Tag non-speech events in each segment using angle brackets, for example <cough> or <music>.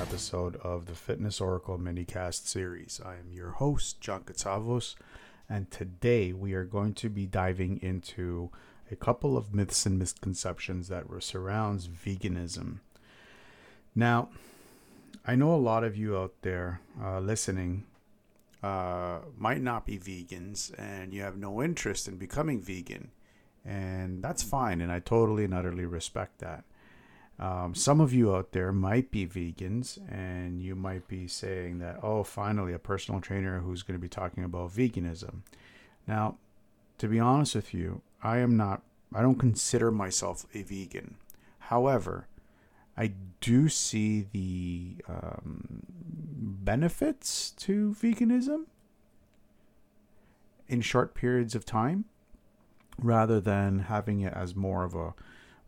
episode of the Fitness Oracle minicast series. I am your host, John Katsavos, and today we are going to be diving into a couple of myths and misconceptions that surrounds veganism. Now, I know a lot of you out there uh, listening uh, might not be vegans and you have no interest in becoming vegan, and that's fine, and I totally and utterly respect that. Um, some of you out there might be vegans, and you might be saying that, oh, finally, a personal trainer who's going to be talking about veganism. Now, to be honest with you, I am not, I don't consider myself a vegan. However, I do see the um, benefits to veganism in short periods of time rather than having it as more of a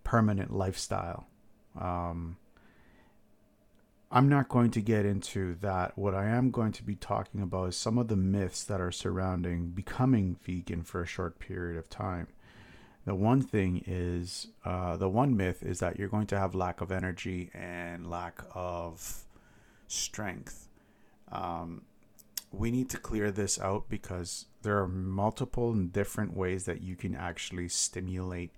permanent lifestyle. Um, I'm not going to get into that. What I am going to be talking about is some of the myths that are surrounding becoming vegan for a short period of time. The one thing is, uh, the one myth is that you're going to have lack of energy and lack of strength. Um, we need to clear this out because there are multiple and different ways that you can actually stimulate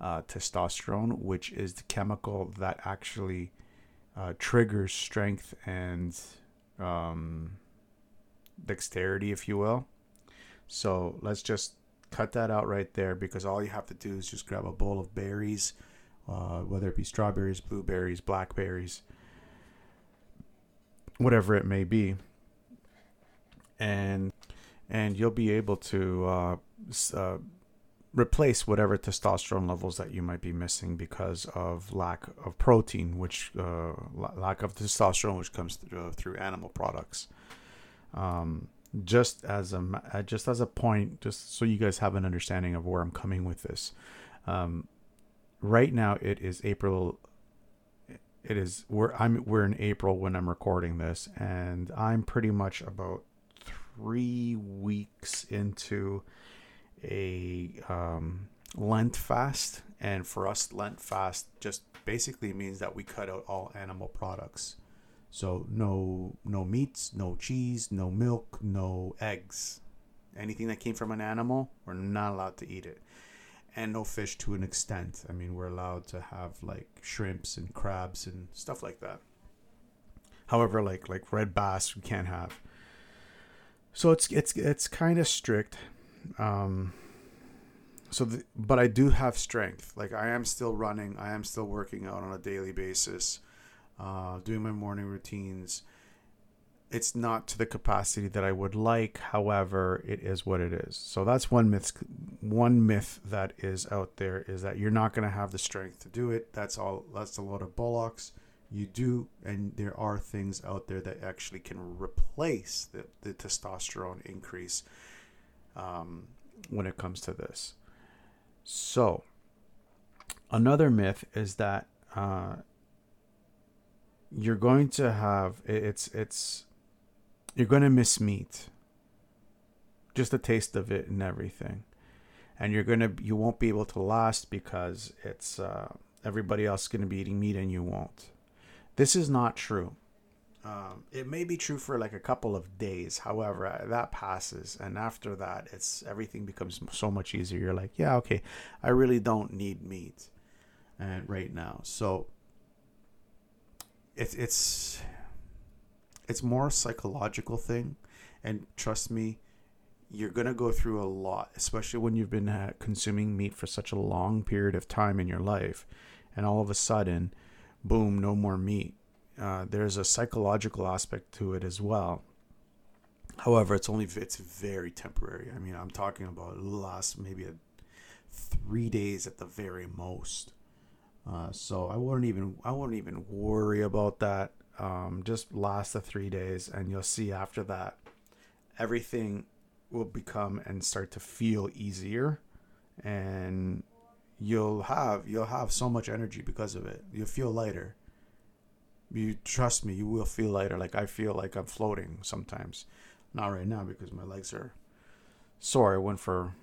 uh, testosterone, which is the chemical that actually uh, triggers strength and um, dexterity, if you will. So let's just cut that out right there because all you have to do is just grab a bowl of berries, uh, whether it be strawberries, blueberries, blackberries, whatever it may be, and and you'll be able to uh, uh, replace whatever testosterone levels that you might be missing because of lack of protein, which uh, lack of testosterone, which comes through, through animal products. Um, just as a uh, just as a point, just so you guys have an understanding of where I'm coming with this. Um, right now, it is April. It is we're I'm we're in April when I'm recording this, and I'm pretty much about three weeks into a um, Lent fast, and for us, Lent fast just basically means that we cut out all animal products. So no no meats, no cheese, no milk, no eggs. Anything that came from an animal, we're not allowed to eat it. And no fish to an extent. I mean, we're allowed to have like shrimps and crabs and stuff like that. However, like like red bass we can't have. So it's it's it's kind of strict. Um, so, the, but I do have strength. Like I am still running. I am still working out on a daily basis, uh, doing my morning routines. It's not to the capacity that I would like. However, it is what it is. So that's one myth. One myth that is out there is that you're not going to have the strength to do it. That's all. That's a lot of bullocks. You do, and there are things out there that actually can replace the, the testosterone increase um, when it comes to this. So, another myth is that uh, you're going to have it's it's you're going to miss meat, just a taste of it and everything, and you're gonna you won't be able to last because it's uh, everybody else is going to be eating meat and you won't. This is not true. Um, it may be true for like a couple of days. However, uh, that passes, and after that, it's everything becomes so much easier. You're like, yeah, okay, I really don't need meat, and right now, so it's it's it's more psychological thing, and trust me, you're gonna go through a lot, especially when you've been uh, consuming meat for such a long period of time in your life, and all of a sudden, boom, no more meat uh, there's a psychological aspect to it as well. However, it's only it's very temporary. I mean, I'm talking about last maybe a, three days at the very most. Uh, so I wouldn't even I wouldn't even worry about that. Um, just last the three days, and you'll see after that, everything will become and start to feel easier, and you'll have you'll have so much energy because of it. You'll feel lighter you trust me, you will feel lighter. Like I feel like I'm floating sometimes. Not right now because my legs are sore. I went for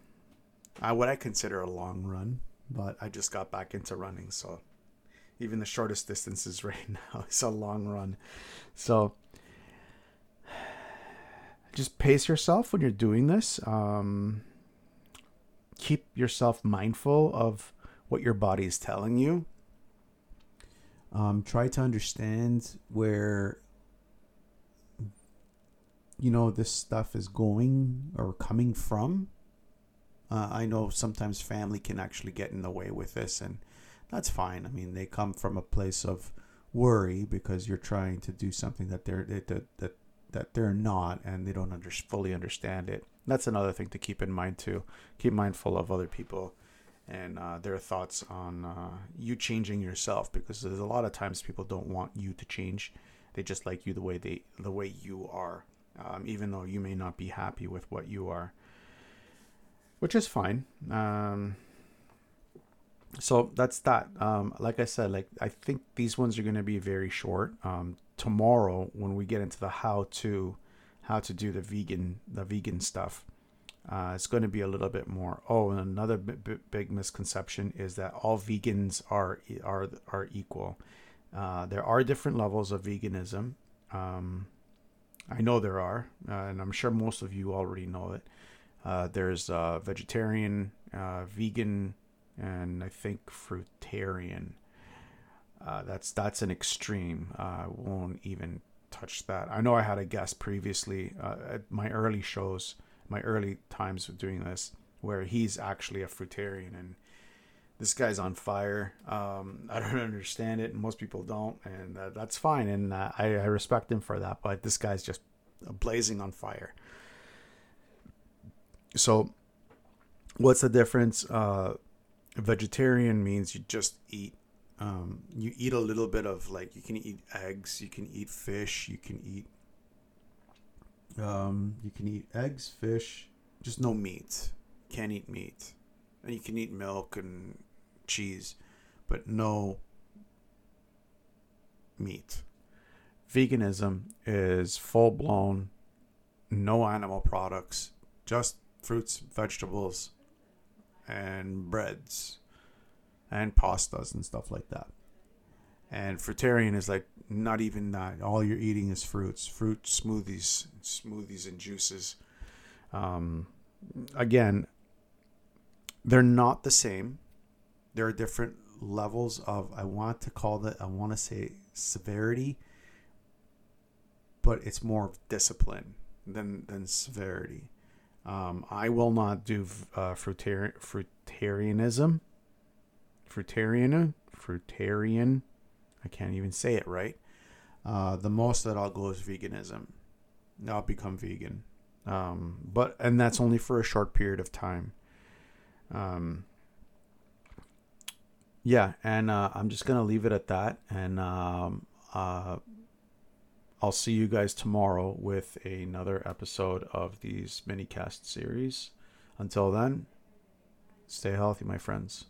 what I consider a long run, but I just got back into running, so even the shortest distances <laughs> right now is a long run. So just pace yourself when you're doing this. Um, keep yourself mindful of what your body is telling you. Um, try to understand where you know this stuff is going or coming from. Uh, I know sometimes family can actually get in the way with this, and that's fine. I mean, they come from a place of worry because you're trying to do something that they're that that that they're not, and they don't under, fully understand it. That's another thing to keep in mind too. Keep mindful of other people and uh, their thoughts on uh, you changing yourself because there's a lot of times people don't want you to change. They just like you the way they the way you are, um, even though you may not be happy with what you are, which is fine. Um, so that's that. Um, like I said, like I think these ones are going to be very short. Um, tomorrow, when we get into the how to how to do the vegan the vegan stuff, uh, it's going to be a little bit more. Oh, and another big misconception is that all vegans are are are equal. Uh, there are different levels of veganism. Um, I know there are, uh, and I'm sure most of you already know it. Uh, there's uh, vegetarian, uh, vegan, and I think fruitarian. that's that's an extreme. I won't even touch that. I know I had a guest previously at my early shows my early times of doing this, where he's actually a fruitarian and this guy's on fire. Um, I don't <laughs> understand it, and most people don't, and uh, that's fine. And uh, I, I, respect him for that. But this guy's just blazing on fire. So, what's the difference? Uh, vegetarian means you just eat. Um, you eat a little bit of like you can eat eggs, you can eat fish, you can eat um, you can eat eggs, fish, just no meat. Can't eat meat. And you can eat milk and cheese, but no meat. Veganism is full blown, no animal products, just fruits, vegetables, and breads, and pastas and stuff like that. And fruitarian is like not even that. All you're eating is fruits, fruit smoothies, smoothies and juices. Um, again, they're not the same. There are different levels of. I want to call that. I want to say severity, but it's more of discipline than than severity. Um, I will not do uh, fruitarian, fruitarianism. Fruitarian, fruitarian I can't even say it right. Uh, the most that I'll go is veganism. I'll become vegan. Um, but and that's only for a short period of time. Um, yeah, and uh, I'm just gonna leave it at that, and um, uh, I'll see you guys tomorrow with another episode of these mini cast series. Until then, stay healthy, my friends.